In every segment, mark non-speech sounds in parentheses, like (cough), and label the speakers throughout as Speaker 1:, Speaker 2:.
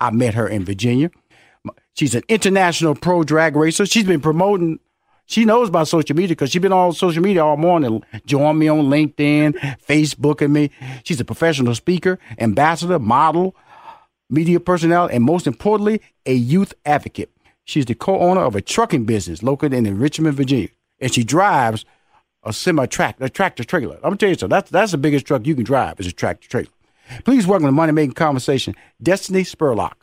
Speaker 1: I met her in Virginia. She's an international pro drag racer. She's been promoting. She knows about social media because she's been on social media all morning. Join me on LinkedIn, Facebook, and me. She's a professional speaker, ambassador, model, media personnel, and most importantly, a youth advocate. She's the co-owner of a trucking business located in Richmond, Virginia, and she drives a semi-tractor, a tractor trailer. I'm gonna tell you something. That's that's the biggest truck you can drive is a tractor trailer. Please welcome to Money Making Conversation, Destiny Spurlock.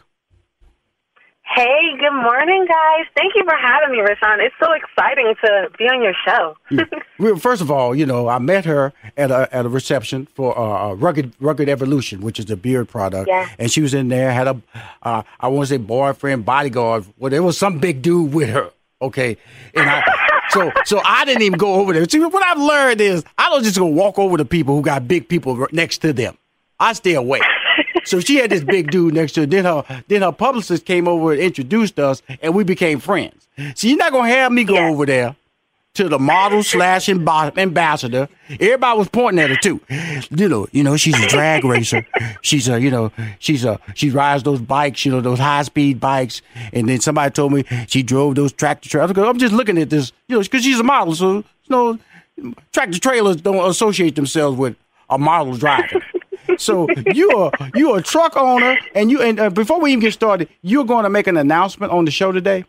Speaker 2: Hey, good morning, guys. Thank you for having me, Rushion. It's so exciting to be on your show. (laughs)
Speaker 1: well, first of all, you know, I met her at a at a reception for uh, Rugged Rugged Evolution, which is a beard product.
Speaker 2: Yeah.
Speaker 1: And she was in there, had a, uh, I want to say boyfriend, bodyguard. Well, there was some big dude with her. Okay, and I. (laughs) so, so I didn't even go over there. See, what I've learned is I don't just go walk over to people who got big people next to them. I stay away. (laughs) so she had this big dude next to her. Then her then her publicist came over and introduced us, and we became friends. So you're not gonna have me go over there to the model slash ambassador. Everybody was pointing at her too. You know, you know, she's a drag racer. She's a, you know, she's a, she rides those bikes, you know, those high speed bikes. And then somebody told me she drove those tractor trailers. I'm just looking at this, you know, because she's a model. So, you know, tractor trailers don't associate themselves with a model driving. So you are you are a truck owner, and you and uh, before we even get started, you're going to make an announcement on the show today.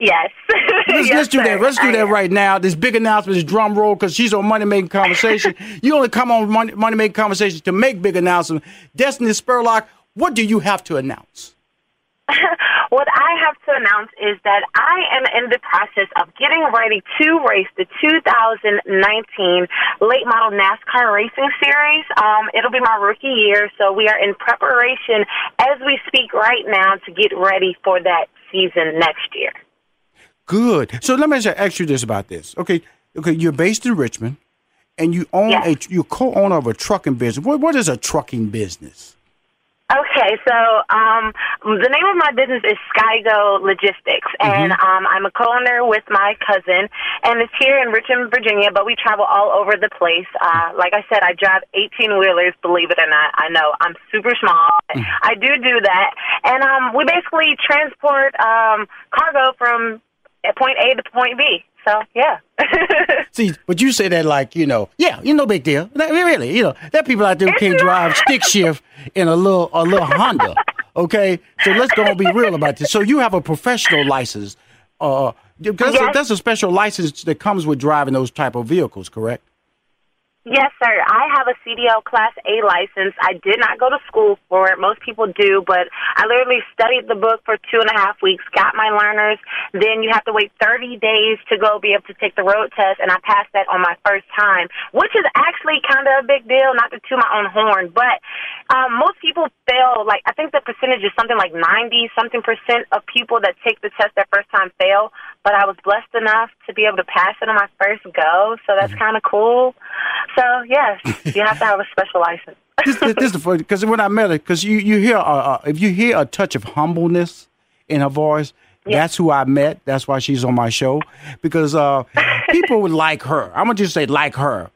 Speaker 2: Yes.
Speaker 1: Let's, (laughs)
Speaker 2: yes,
Speaker 1: let's do that. Let's do that right now. This big announcement is drum roll because she's on Money Making Conversation. you only come on Money, Money Making Conversation to make big announcements. Destiny Spurlock, what do you have to announce? (laughs)
Speaker 2: what I have to announce is that I am in the process of getting ready to race the 2019 late model NASCAR racing series. Um, it'll be my rookie year, so we are in preparation as we speak right now to get ready for that season next year.
Speaker 1: Good. So let me just ask you this about this. Okay, okay, you're based in Richmond, and you own
Speaker 2: Yes.
Speaker 1: a you're co-owner of a trucking business. What what is a trucking business?
Speaker 2: Okay, so um, the name of my business is Skygo Logistics, and um, I'm a co-owner with my cousin, and it's here in Richmond, Virginia. But we travel all over the place. Uh, like I said, I drive 18 wheelers. Believe it or not, I know I'm super small. I do do that, and um, we basically transport um, cargo from point A to point B. So yeah. (laughs)
Speaker 1: See, but you say that like you know, yeah, you no big deal. That- Really, you know, there are people out there who can't drive stick shift in a little a little Honda. (laughs) Okay, so let's go and be real about this. So you have a professional license. Uh, because
Speaker 2: Yes.
Speaker 1: that's a special license that comes with driving those type of vehicles, correct?
Speaker 2: Yes, sir. I have a CDL Class A license. I did not go to school for it. Most people do, but I literally studied the book for two and a half weeks, got my learners. Then you have to wait 30 days to go be able to take the road test, and I passed that on my first time, which is actually kind of a big deal, not to toot my own horn, but um, most people fail. Like, I think the percentage is something like 90 something percent of people that take the test their first time fail, but I was blessed enough to be able to pass it on my first go, so that's kind of cool. So yes, you have to have a special license. (laughs)
Speaker 1: this, this, this is the funny because when I met her, because you you hear uh, uh, if you hear a touch of humbleness in her voice, that's who I met. That's why she's on my show. Because uh, (laughs) people would like her. I'm gonna just say like her.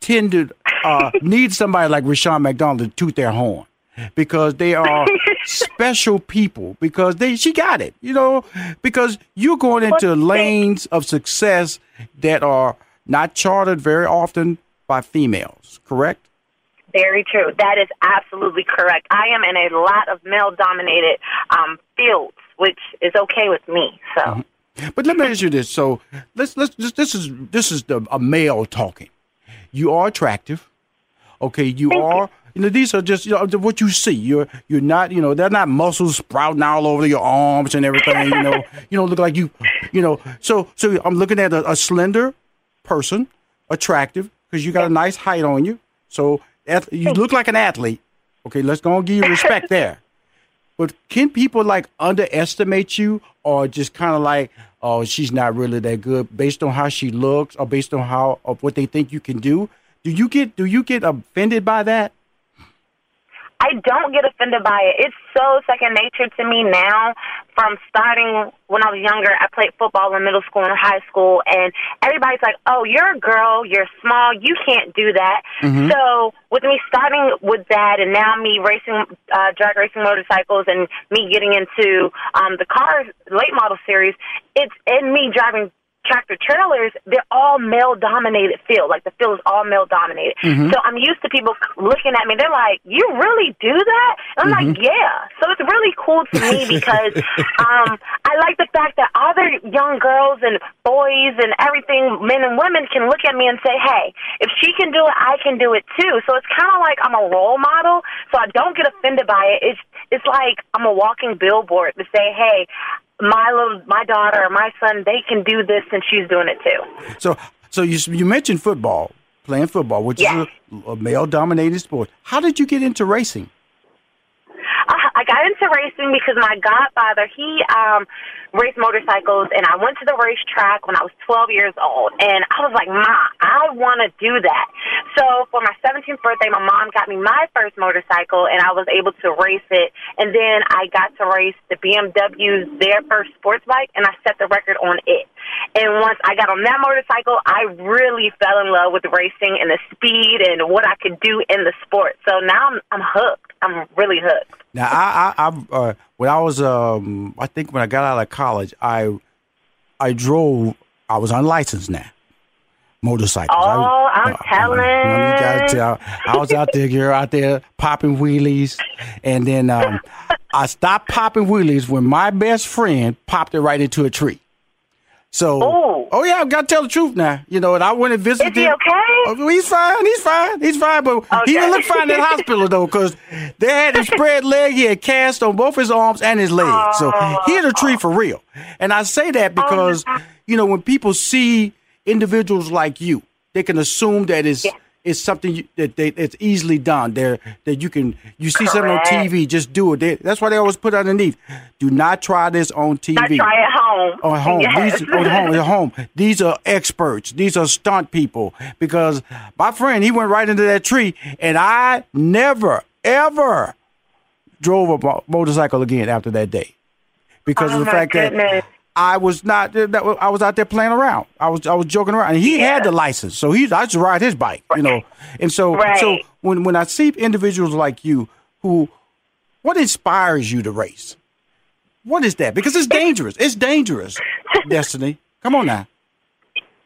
Speaker 1: Tend to uh, (laughs) need somebody like Rushion McDonald to toot their horn. Because they are special people. Because they she got it you know? Because you're going into lanes of success that are not chartered very often by females correct
Speaker 2: Very true. That is absolutely correct. I am in a lot of male-dominated um, fields, which is okay with me. So.
Speaker 1: But let me ask you this. So let's let's this, this is this is the a male talking. You are attractive. Okay, you are. You. know, these are just you know what you see. You're you're not. You know, they're not muscles sprouting all over your arms and everything. You know, (laughs) you don't look like you. You know, so so I'm looking at a, a slender person, attractive because you got a nice height on you. So you look like an athlete. Okay, let's go and give you respect (laughs) there. But can people like underestimate you or just kind of like, oh, she's not really that good based on how she looks or based on how of what they think you can do? Do you get do you get offended by that?
Speaker 2: I don't get offended by it. It's so second nature to me now. From starting when I was younger, I played football in middle school and high school, and everybody's like, "Oh, you're a girl. You're small. You can't do that." So with me starting with that, and now me racing, uh, drag racing motorcycles, and me getting into um, the car late model series, it's in me driving tractor trailers, they're all male dominated field. Like the field is all male dominated. So I'm used to people looking at me, they're like, You really do that? And I'm like, Yeah. So it's really cool to me (laughs) because um I like the fact that other young girls and boys and everything, men and women can look at me and say, Hey, if she can do it, I can do it too. So it's kinda like I'm a role model, so I don't get offended by it. It's it's like I'm a walking billboard to say, Hey, my little my daughter or my son they can do this and she's doing it too
Speaker 1: So so you you mentioned football, playing football, which
Speaker 2: Yeah.
Speaker 1: is a, a male dominated sport. How did you get into racing?
Speaker 2: Racing because my godfather he um raced motorcycles and I went to the racetrack when I was 12 years old and I was like ma I want to do that. So for my 17th birthday my mom got me my first motorcycle and I was able to race it. And then I got to race the BMW's their first sports bike and I set the record on it and once I got on that motorcycle I really fell in love with racing and the speed and what I could do in the sport so now I'm I'm hooked I'm really hooked
Speaker 1: Now, I, I, I uh, when I was, um, I think when I got out of college, I, I drove. I was unlicensed now. Motorcycles.
Speaker 2: Oh,
Speaker 1: was,
Speaker 2: I'm telling.
Speaker 1: you gotta tell, I was out there, girl, out there popping wheelies, and then um, I stopped popping wheelies when my best friend popped it right into a tree. So,
Speaker 2: Ooh.
Speaker 1: oh yeah, I've got to tell the truth now. You know, and I went and visited
Speaker 2: Is he
Speaker 1: him.
Speaker 2: okay?
Speaker 1: Oh, he's fine. He's fine. He's fine. But he didn't look fine in the hospital though, because they had his (laughs) spread leg. He had cast on both his arms and his legs. So he hit a tree for real. And I say that oh, because you know when people see individuals like you, they can assume that it's it's something you, that they, it's easily done. There that you can you see something on TV, just do it. They, that's why they always put underneath. Do not try this on TV.
Speaker 2: I try at home.
Speaker 1: On home,
Speaker 2: Yes.
Speaker 1: these on home, at home. These are experts. These are stunt people. Because my friend, he went right into that tree, and I never ever drove a mo- motorcycle again after that day, because
Speaker 2: Oh,
Speaker 1: of the
Speaker 2: oh,
Speaker 1: fact
Speaker 2: goodness.
Speaker 1: that I was not. That I was out there playing around. I was I was joking around, and he had the license, so he I just ride his bike, you know. And so so when when I see individuals like you who, what inspires you to race? What is that? Because it's dangerous. It's dangerous. (laughs) Destiny, come on now.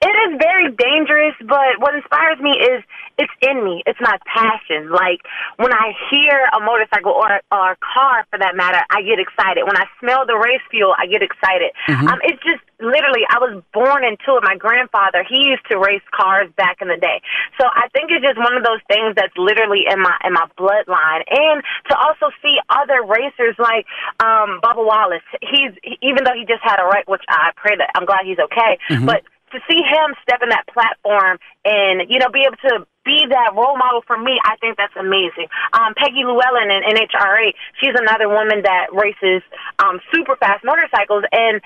Speaker 2: It is very dangerous, but what inspires me is it's in me. It's my passion. Like when I hear a motorcycle or, or a car, for that matter, I get excited. When I smell the race fuel, I get excited. Um, it's just literally, I was born into it. My grandfather, he used to race cars back in the day. So I think it's just one of those things that's literally in my in my bloodline. And to also see other racers like um, Bubba Wallace, he's even though he just had a wreck, which I pray that I'm glad he's okay, but to see him step in that platform and you know be able to be that role model for me, I think that's amazing. Um, Peggy Llewellyn in NHRA, she's another woman that races um, super fast motorcycles, and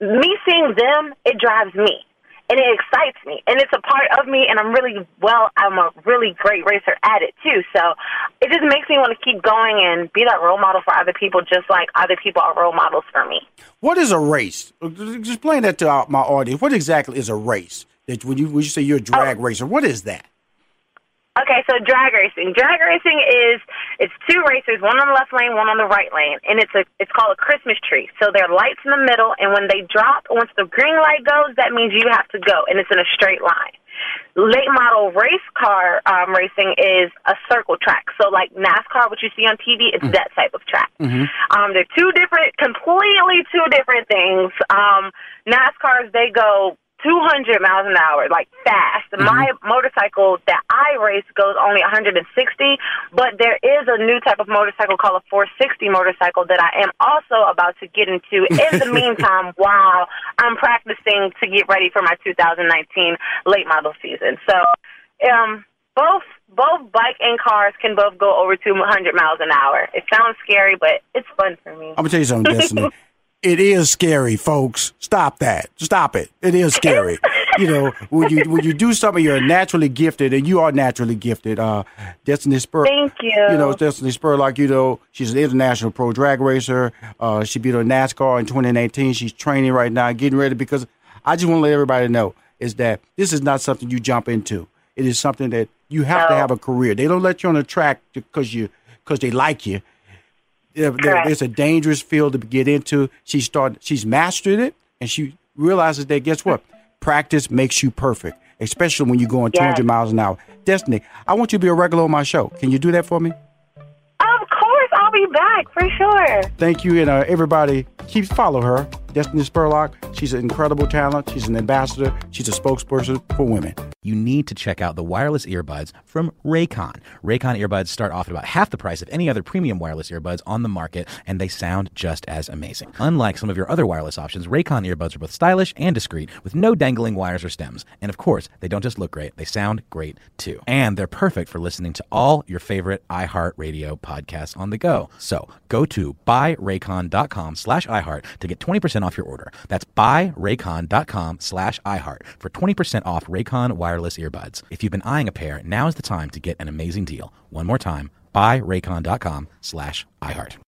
Speaker 2: me seeing them, it drives me. And it excites me, and it's a part of me, and I'm really well. I'm a really great racer at it too. So it just makes me want to keep going and be that role model for other people, just like other people are role models for me.
Speaker 1: What is a race? Explain that to my audience. What exactly is a race? That when you when you say you're a drag oh. racer, what is that?
Speaker 2: Okay, so drag racing. Drag racing is it's two racers, one on the left lane, one on the right lane, and it's a it's called a Christmas tree. So there are lights in the middle, and when they drop, once the green light goes, that means you have to go, and it's in a straight line. Late model race car um, racing is a circle track. So like NASCAR, what you see on TV, it's that type of track. Um, they're two different, completely two different things. Um, NASCARs they go 200 miles an hour, like fast. My motorcycle that I race goes only 160, but there is a new type of motorcycle called a 460 motorcycle that I am also about to get into in the (laughs) meantime while I'm practicing to get ready for my 2019 late model season. So, um, both both bike and cars can both go over 200 miles an hour. It sounds scary, but it's fun for me.
Speaker 1: I'm gonna tell you something, Destiny. (laughs) it is scary, folks. Stop that. Stop it. It is scary. you know, when you when you do something, you're naturally gifted, and you are naturally gifted. Uh, Destiny Spur.
Speaker 2: Thank you.
Speaker 1: You know, Destiny Spur, like you know, she's an international pro drag racer. Uh, she beat her NASCAR in 2019. She's training right now, getting ready because I just want to let everybody know is that this is not something you jump into. It is something that you have to have a career. They don't let you on the track because you because they like you. Yeah, there- it's a dangerous field to get into. She started. She's mastered it, and she realizes that guess what? Practice makes you perfect, especially when you're going 200
Speaker 2: Yes.
Speaker 1: miles an hour. Destiny, I want you to be a regular on my show. Can you do that for me?
Speaker 2: Of course, I'll be back for sure.
Speaker 1: Thank you, and uh, everybody keep follow her, Destiny Spurlock. She's an incredible talent. She's an ambassador. She's a spokesperson for women.
Speaker 3: you need to check out the wireless earbuds from Raycon. Raycon earbuds start off at about half the price of any other premium wireless earbuds on the market, and they sound just as amazing. Unlike some of your other wireless options, Raycon earbuds are both stylish and discreet, with no dangling wires or stems. And of course, they don't just look great, they sound great too. And they're perfect for listening to all your favorite iHeartRadio podcasts on the go. So go to buyraycon.com slash iHeart to get 20% off your order. That's buyraycon.com slash iHeart for 20% off Raycon wireless earbuds. If you've been eyeing a pair, now is the time to get an amazing deal. One more time, buyraycon.com slash iHeart.